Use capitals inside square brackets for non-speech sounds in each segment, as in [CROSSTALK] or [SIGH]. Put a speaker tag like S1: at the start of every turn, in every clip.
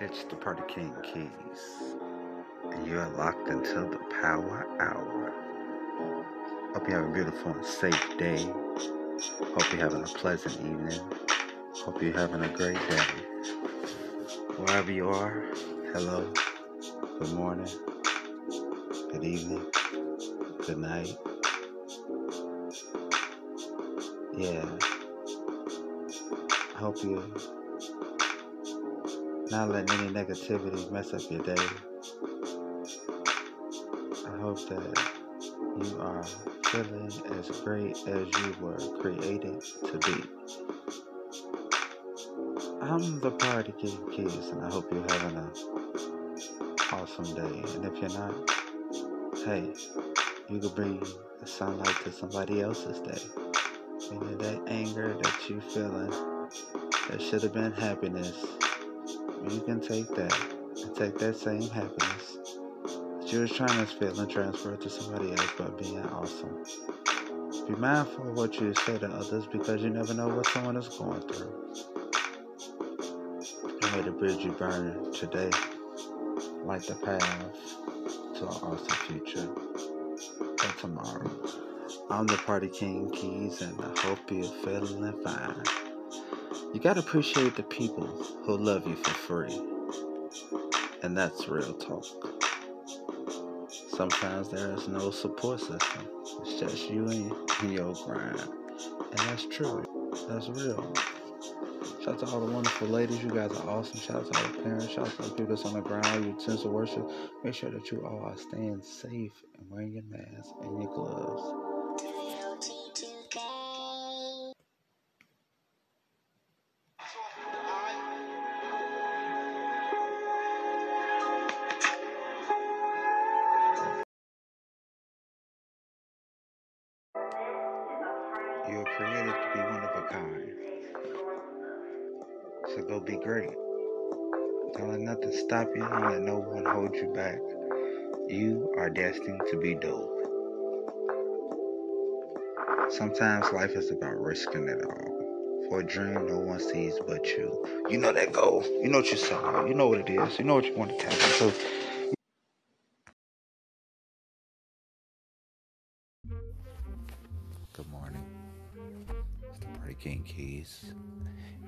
S1: It's the Party King Keys, and you are locked into the Power Hour. Hope you have a beautiful and safe day. Hope you're having a pleasant evening. Hope you're having a great day. Wherever you are, hello, good morning, good evening, good night. Yeah, I hope you not letting any negativity mess up your day. I hope that you are feeling as great as you were created to be. I'm the Party King Keys, and I hope you're having an awesome day. And if you're not, hey, you could bring the sunlight to somebody else's day. Meaning that anger that you feeling that should have been happiness you can take that and take that same happiness that you was trying to feel and transfer it to somebody else by being awesome. Be mindful of what you say to others because you never know what someone is going through. And may the bridge you burn today light the path to an awesome future for tomorrow. I'm the Party King Keys and I hope you're feeling fine. You gotta appreciate the people who love you for free. And that's real talk. Sometimes there is no support system. It's just you and your grind. And that's true. That's real. Shout out to all the wonderful ladies. You guys are awesome. Shout out to all the parents. Shout out to the people that's on the ground, your tents of worship. Make sure that you all are staying safe and wearing your mask and your gloves. Don't let no one hold you back. You are destined to be dope. Sometimes life is about risking it all. For a dream no one sees but you. You know that goal. You know what you're saw. You know what it is. You know what you want to tap into. Keys.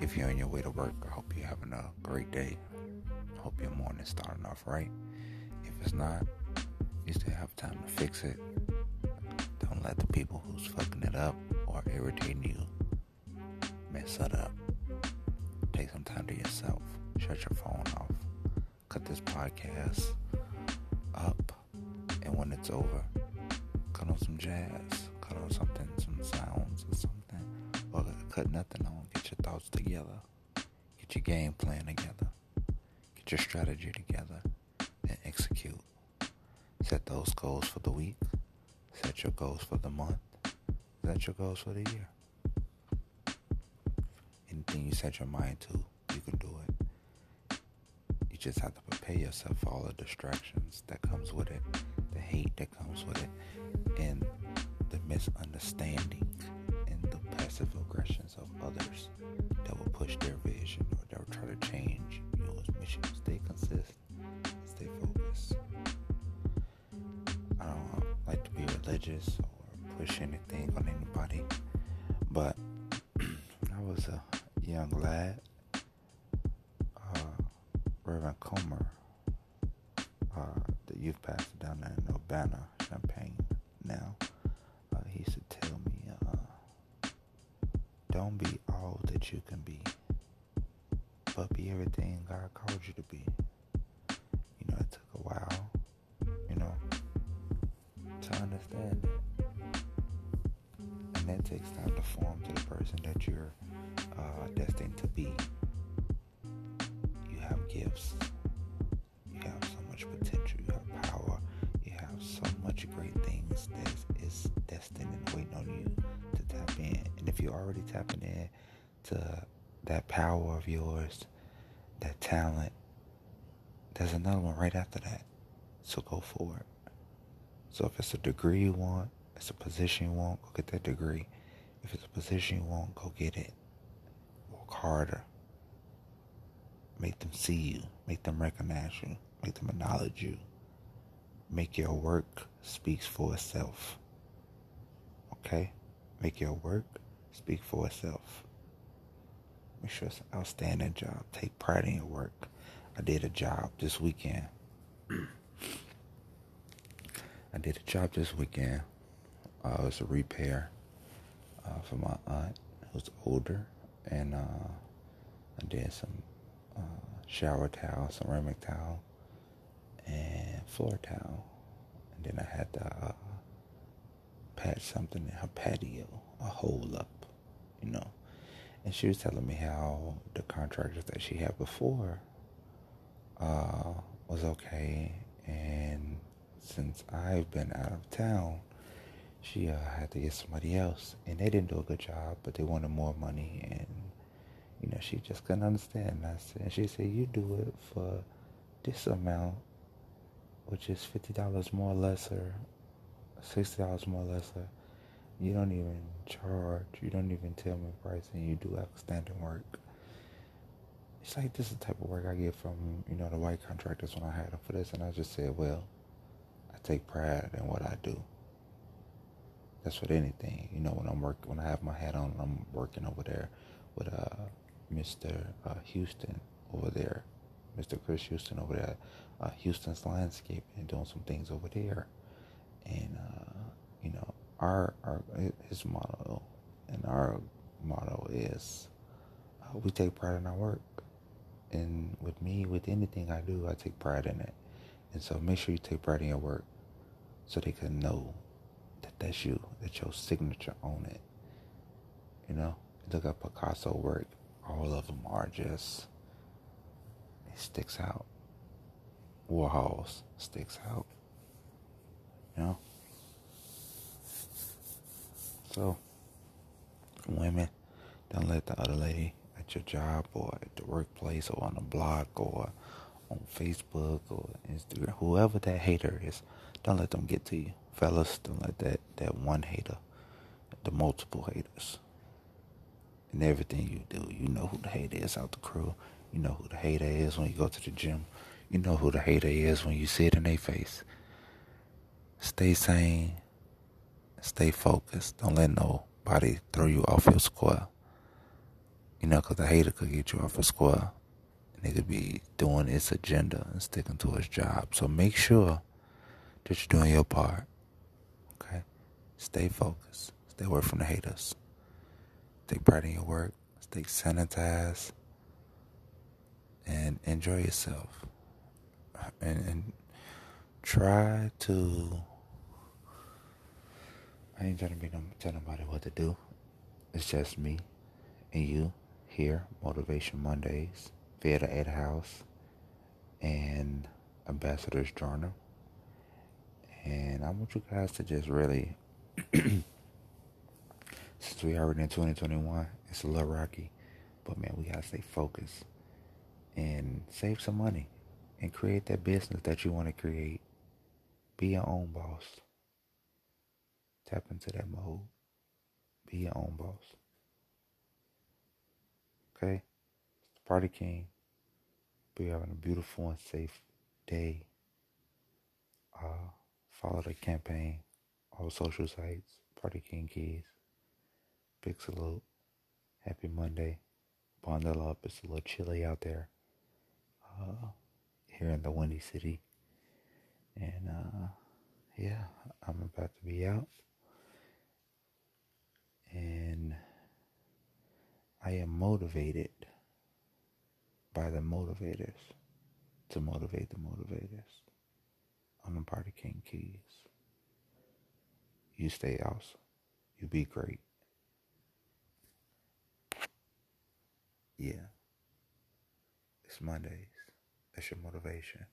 S1: If you're on your way to work, I hope you're having a great day. Hope your morning's starting off right. If it's not, you still have time to fix it. Don't let the people who's fucking it up or irritating you mess it up. Take some time to yourself. Shut your phone off. Cut this podcast up. And when it's over, cut on some jazz. Cut nothing on. Get your thoughts together. Get your game plan together. Get your strategy together. And execute. Set those goals for the week. Set your goals for the month. Set your goals for the year. Anything you set your mind to, you can do it. You just have to prepare yourself for all the distractions that comes with it, the hate that comes with it, and the misunderstanding passive aggressions of others that will push their vision or that will try to change yours mission. Stay consistent. Stay focused. I don't like to be religious or push anything on anybody, but [CLEARS THROAT] I was a young lad, uh, Reverend Comer, uh, the youth pastor down there in Urbana, Champaign don't be all that you can be, but be everything God called you to be. You know, it took a while, you know, to understand that. And that takes time to form to the person that you're uh, destined to be. You have gifts. You have so much potential. You have power. You have so much great things that is destined and waiting on you you're already tapping in to that power of yours, that talent, there's another one right after that. So go for it. So if it's a degree you want, it's a position you want, go get that degree. If it's a position you want, go get it. Work harder. Make them see you. Make them recognize you. Make them acknowledge you. Make your work speaks for itself. Okay? Make your work speak for itself. Make sure it's an outstanding job. Take pride in your work. I did a job this weekend. I did a job this weekend. Uh, it was a repair uh, for my aunt who's older, and uh, I did some uh, shower towel, ceramic towel, and floor towel, and then I had to uh, patch something in her patio, a hole up, you know. And she was telling me how the contractors that she had before uh, was okay, and since I've been out of town, she uh, had to get somebody else, and they didn't do a good job, but they wanted more money, and you know she just couldn't understand. And I said, and she said, "You do it for this amount, which is fifty dollars more or less, or sixty dollars more or less. Or you don't even charge. You don't even tell me price, and you do outstanding work." It's like this is the type of work I get from you know the white contractors when I had them for this, and I just said, "Well, I take pride in what I do." That's with anything. You know, when I'm working, when I have my hat on, I'm working over there with uh, Mr. Uh, Houston over there, Mr. Chris Houston over there, uh, Houston's Landscape, and doing some things over there. And uh, you know, our our his motto and our motto is uh, we take pride in our work. And with me, with anything I do, I take pride in it. And so make sure you take pride in your work so they can know that that's you, that your signature on it. You know, look at Picasso work. All of them are just it sticks out. Warhol's sticks out. You know. So, women, don't let the other lady at your job or at the workplace or on the block or on Facebook or Instagram, whoever that hater is, don't let them get to you. Fellas, don't let that, that one hater, the multiple haters, and everything you do, you know who the hater is out the crew. You know who the hater is when you go to the gym. You know who the hater is when you see it in their face. Stay sane. Stay focused. Don't let nobody throw you off your square. You know, because the hater could get you off your square. And they could be doing its agenda and sticking to its job. So make sure that you're doing your part. Okay? Stay focused. Stay away from the haters. Take pride in your work. Stay sanitized. And enjoy yourself. And, and try to. I ain't trying to be no, tell nobody what to do. It's just me and you here, Motivation Mondays, via the Ed House, and Ambassador's Journal. And I want you guys to just really, [CLEARS THROAT] since we already in 2021, it's a little rocky, but man, we gotta stay focused and save some money and create that business that you want to create. Be your own boss. Tap into that mode. Be your own boss. Okay? Party King. Be having a beautiful and safe day. Uh, Follow the campaign, all social sites, Party King Keys. Big salute. Happy Monday. Bundle up. It's a little chilly out there. Uh, here in the Windy City. And uh, yeah, I'm about to be out. And I am motivated by the motivators to motivate the motivators on the Party King Keys. You stay awesome. You be great. Yeah. It's Mondays. That's your motivation.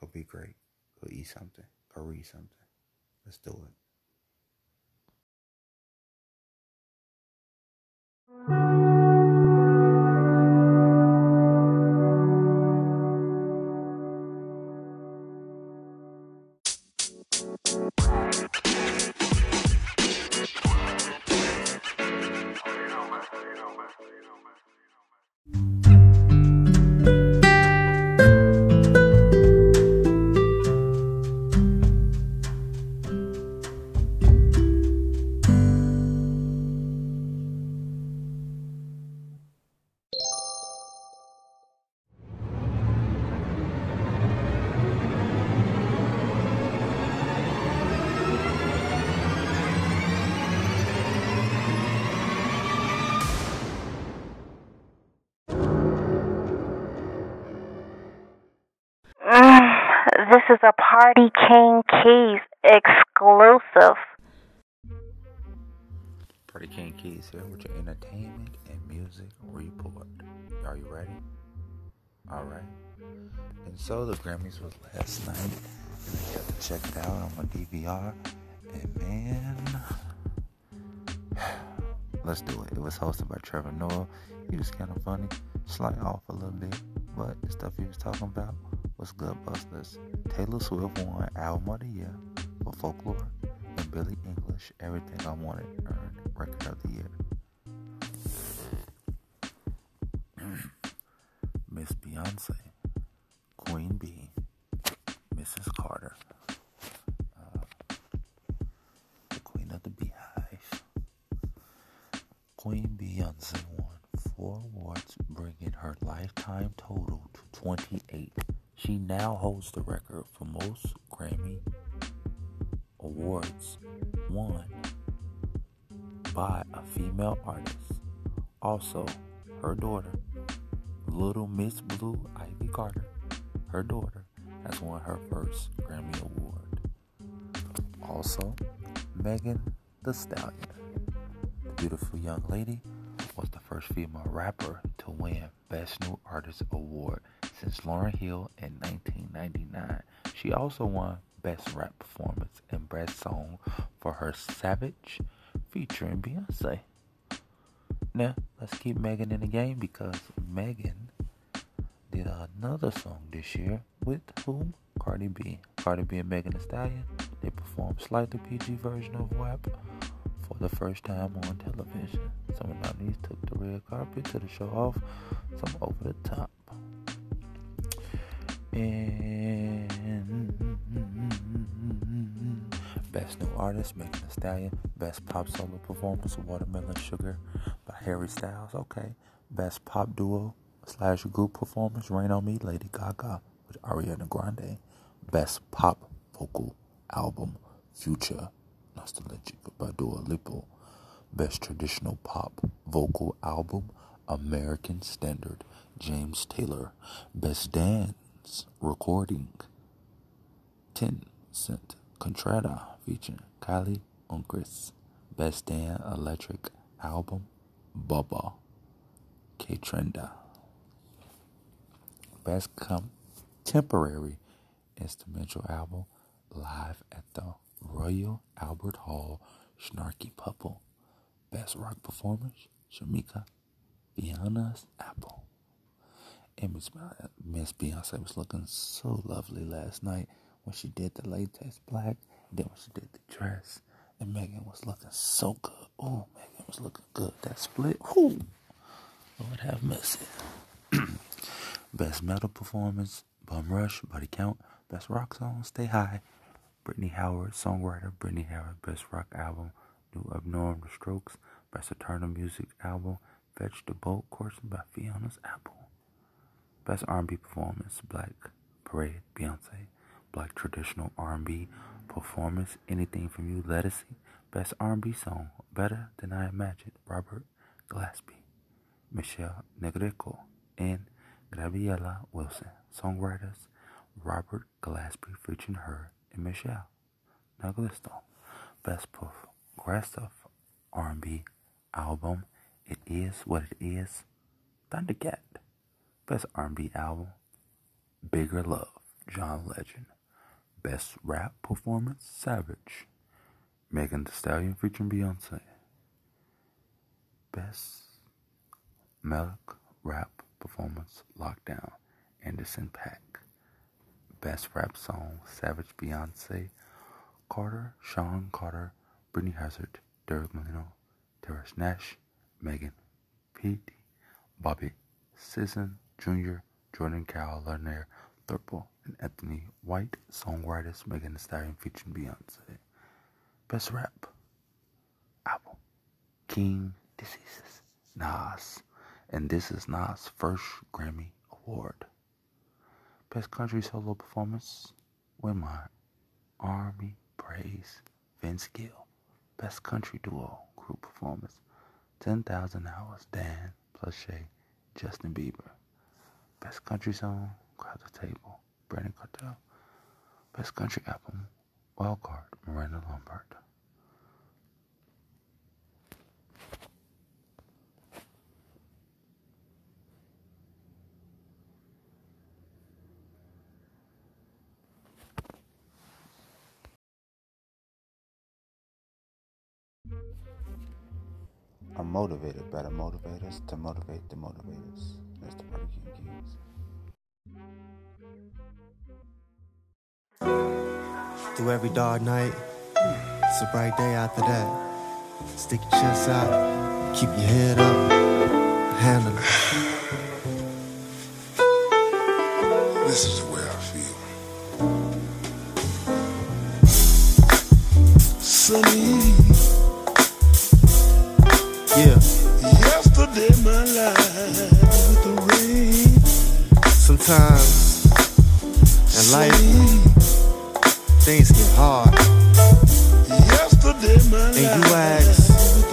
S1: Go be great. Go eat something. Go read something. Let's do it. Mm-hmm.
S2: This is a Party King Keys exclusive.
S1: Party King Keys here with your entertainment and music report. Are you ready? All right. And so the Grammys was last night, and I got to check it out on my DVR, and man, [SIGHS] let's do it. It was hosted by Trevor Noah. He was kind of funny, slight off a little bit, but the stuff he was talking about was good busters. Taylor Swift won Album of the Year for Folklore, and Billie Eilish Everything I Wanted earned Record of the Year. [CLEARS THROAT] Miss Beyonce, Queen Bee, Mrs. Carter, uh, the Queen of the Beehive. Queen Beyonce won four awards, bringing her lifetime total to 28. She now holds the record for most Grammy awards won by a female artist. Also, her daughter, Little Miss Blue Ivy Carter, her daughter, has won her first Grammy Award. Also, Megan Thee Stallion, the beautiful young lady, was the first female rapper to win Best New Artist Award since Lauryn Hill in 1999. She also won Best Rap Performance and Best Song for her Savage featuring Beyonce. Now, let's keep Megan in the game because Megan did another song this year with whom? Cardi B. Cardi B and Megan Thee Stallion. They performed slightly PG version of WAP for the first time on television. Some of the took the red carpet to the show off some over the top. Best New Artist, Megan Thee Stallion. Best Pop Solo Performance, Watermelon Sugar by Harry Styles. Okay. Best Pop Duo slash Group Performance, Rain on Me, Lady Gaga with Ariana Grande. Best Pop Vocal Album, Future Nostalgia by Dua Lipa. Best Traditional Pop Vocal Album, American Standard, James Taylor. Best Dance Recording, 10 Cent Kaytranada featuring Kali Uchis. Best Dance Electric Album, Bubba. Kaytranada. Best Contemporary Instrumental Album, Live at the Royal Albert Hall, Snarky Puppy. Best Rock Performance, Shameika Beyonce's Apple. And Miss Beyonce was looking so lovely last night when she did the latex black, then when she did the dress. And Megan was looking so good. Oh, Megan was looking good. That split, whoo, Lord have mercy. [CLEARS THROAT] Best metal performance, Bum Rush, Body Count. Best rock song, Stay High. Brittany Howard, songwriter, Brittany Howard, Best Rock Album, New Abnorm The Strokes, Best Eternal Music Album, Fetch the Bolt Cutters by Fiona's Apple. Best R&B Performance, Black Parade, Beyonce. Black Traditional R&B Performance, Anything From You, Ledisi. Best R&B Song, Better Than I Imagined, Robert Glasper. Michelle Negreco, and Gabriella Wilson. Songwriters, Robert Glasper featuring her and Michelle Nagalisto. Best progressive R&B album, It Is What It Is, Thundercat. Best R&B album, Bigger Love, John Legend. Best rap performance, Savage. Megan Thee Stallion featuring Beyonce. Best Melodic Rap Performance Lockdown, Anderson .Paak. Best Rap Song, Savage Beyonce, Carter, Sean Carter, Brittany Hazzard, Derrick Milano, Terrence Nash, Megan, Pete, Bobby, Session Jr., Jordan Carroll, Lerner, Thorpe, and Anthony White, songwriters Megan Thee Stallion featuring Beyonce. Best Rap Album, King Diseases, Nas, and this is Nas' first Grammy Award. Best Country Solo Performance, When My Amy Prays, Vince Gill. Best Country Duo Group Performance, 10,000 Hours, Dan, plus Shay, Justin Bieber. Best Country Song, Crowd the Table, Brandi Carlile. Best Country Album, Wild Card, Miranda Lambert. I'm motivated by the motivators to motivate the motivators. That's the Party King
S3: Keys. Through every dark night, it's a bright day after that. Stick your chest out, keep your head up, handle it.
S4: This is the way I feel. Sunny.
S3: Yeah. Sometimes in life things get hard.
S4: Yesterday my
S3: and you ask,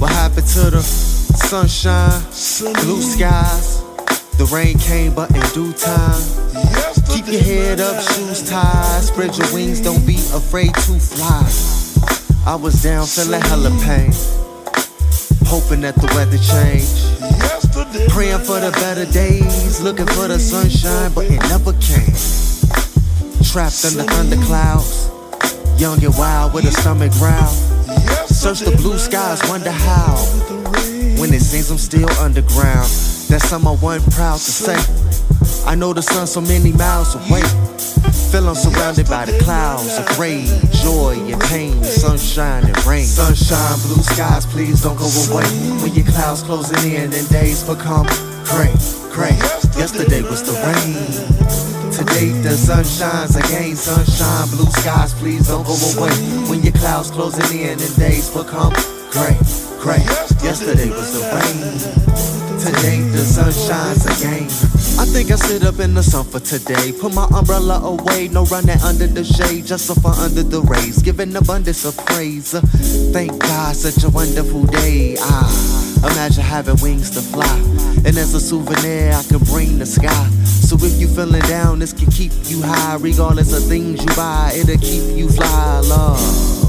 S3: what happened to the sunshine, blue skies? The rain came, but in due time. Keep your head up, shoes tied, spread your wings, don't be afraid to fly. I was down, feeling hella pain hoping that the weather changed. Praying for the better days, looking for the sunshine, but it never came. Trapped under thunder clouds, young and wild with a stomach growl. Search the blue skies, wonder how. When it seems I'm still underground, that's something I wasn't proud to say. I know the sun so many miles away. Feel I'm surrounded by the clouds of gray, joy and pain, sunshine and rain. Sunshine, blue skies, please don't go away. When your clouds closing in and days become gray, gray. Yesterday was the rain. Today the sun shines again. Sunshine, blue skies, please don't go away. When your clouds closing in and days become gray, gray. Yesterday was the rain. Today the sun shines again. I think I sit up in the sun for today. Put my umbrella away, no running under the shade, just suffer under the rays, giving abundance of praise. Thank God, such a wonderful day. Ah, imagine having wings to fly, and as a souvenir, I can bring the sky. So if you feeling down, this can keep you high, regardless of things you buy. It'll keep you fly, love.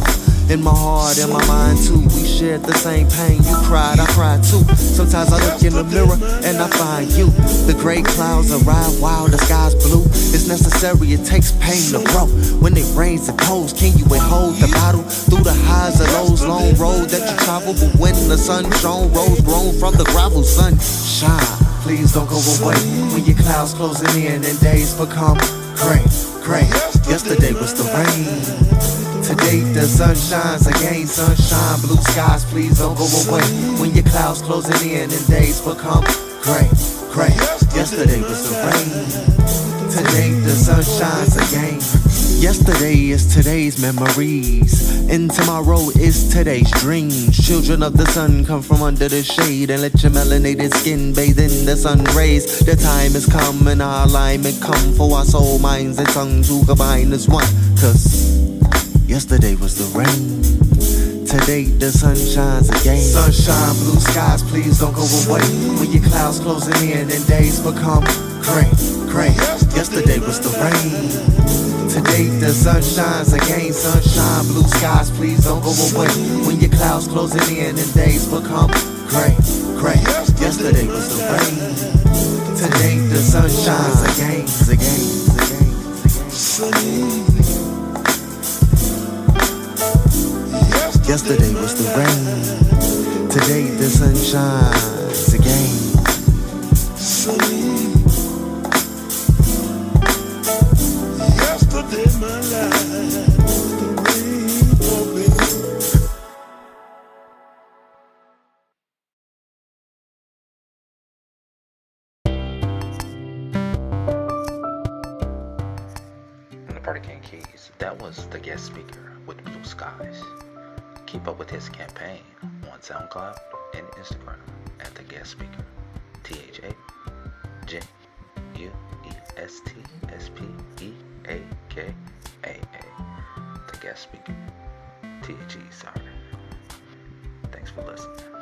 S3: In my heart and my mind too, we shared the same pain. You cried, I cried too. Sometimes I look in the mirror and I find you. The gray clouds arrive while the sky's blue. It's necessary, it takes pain to grow. When it rains and pours, can you withhold the bottle through the highs and lows? Long road that you travel, but when the sun shone, rose grown from the gravel, sunshine. Please don't go away when your clouds closing in and days become gray, Yesterday was the rain. Today the sun shines again, sunshine, blue skies, please don't go away. When your clouds closing in and days become gray, gray. Yesterday was the rain. Today the sun shines again. Yesterday is today's memories, and tomorrow is today's dreams. Children of the sun come from under the shade and let your melanated skin bathe in the sun rays. The time has come and our alignment come for our soul, minds, and tongues to combine as one. Cause Yesterday was the rain. Today the sun shines again. Sunshine, blue skies, please don't go away. When your clouds closing in and days become gray, gray. Yesterday was the rain. Today the sun shines again. Sunshine, blue skies, please don't go away. When your clouds closing in and days become gray, gray. Yesterday was the rain. Today the sun shines again, again, again, again. Yesterday was the rain. Today the sun shines again.
S1: Was the guest speaker with Blue Skies. Keep up with his campaign on SoundCloud and Instagram at the guest speaker. T H A J U E S T S P E A K A A. The guest speaker. T H E, sorry. Thanks for listening.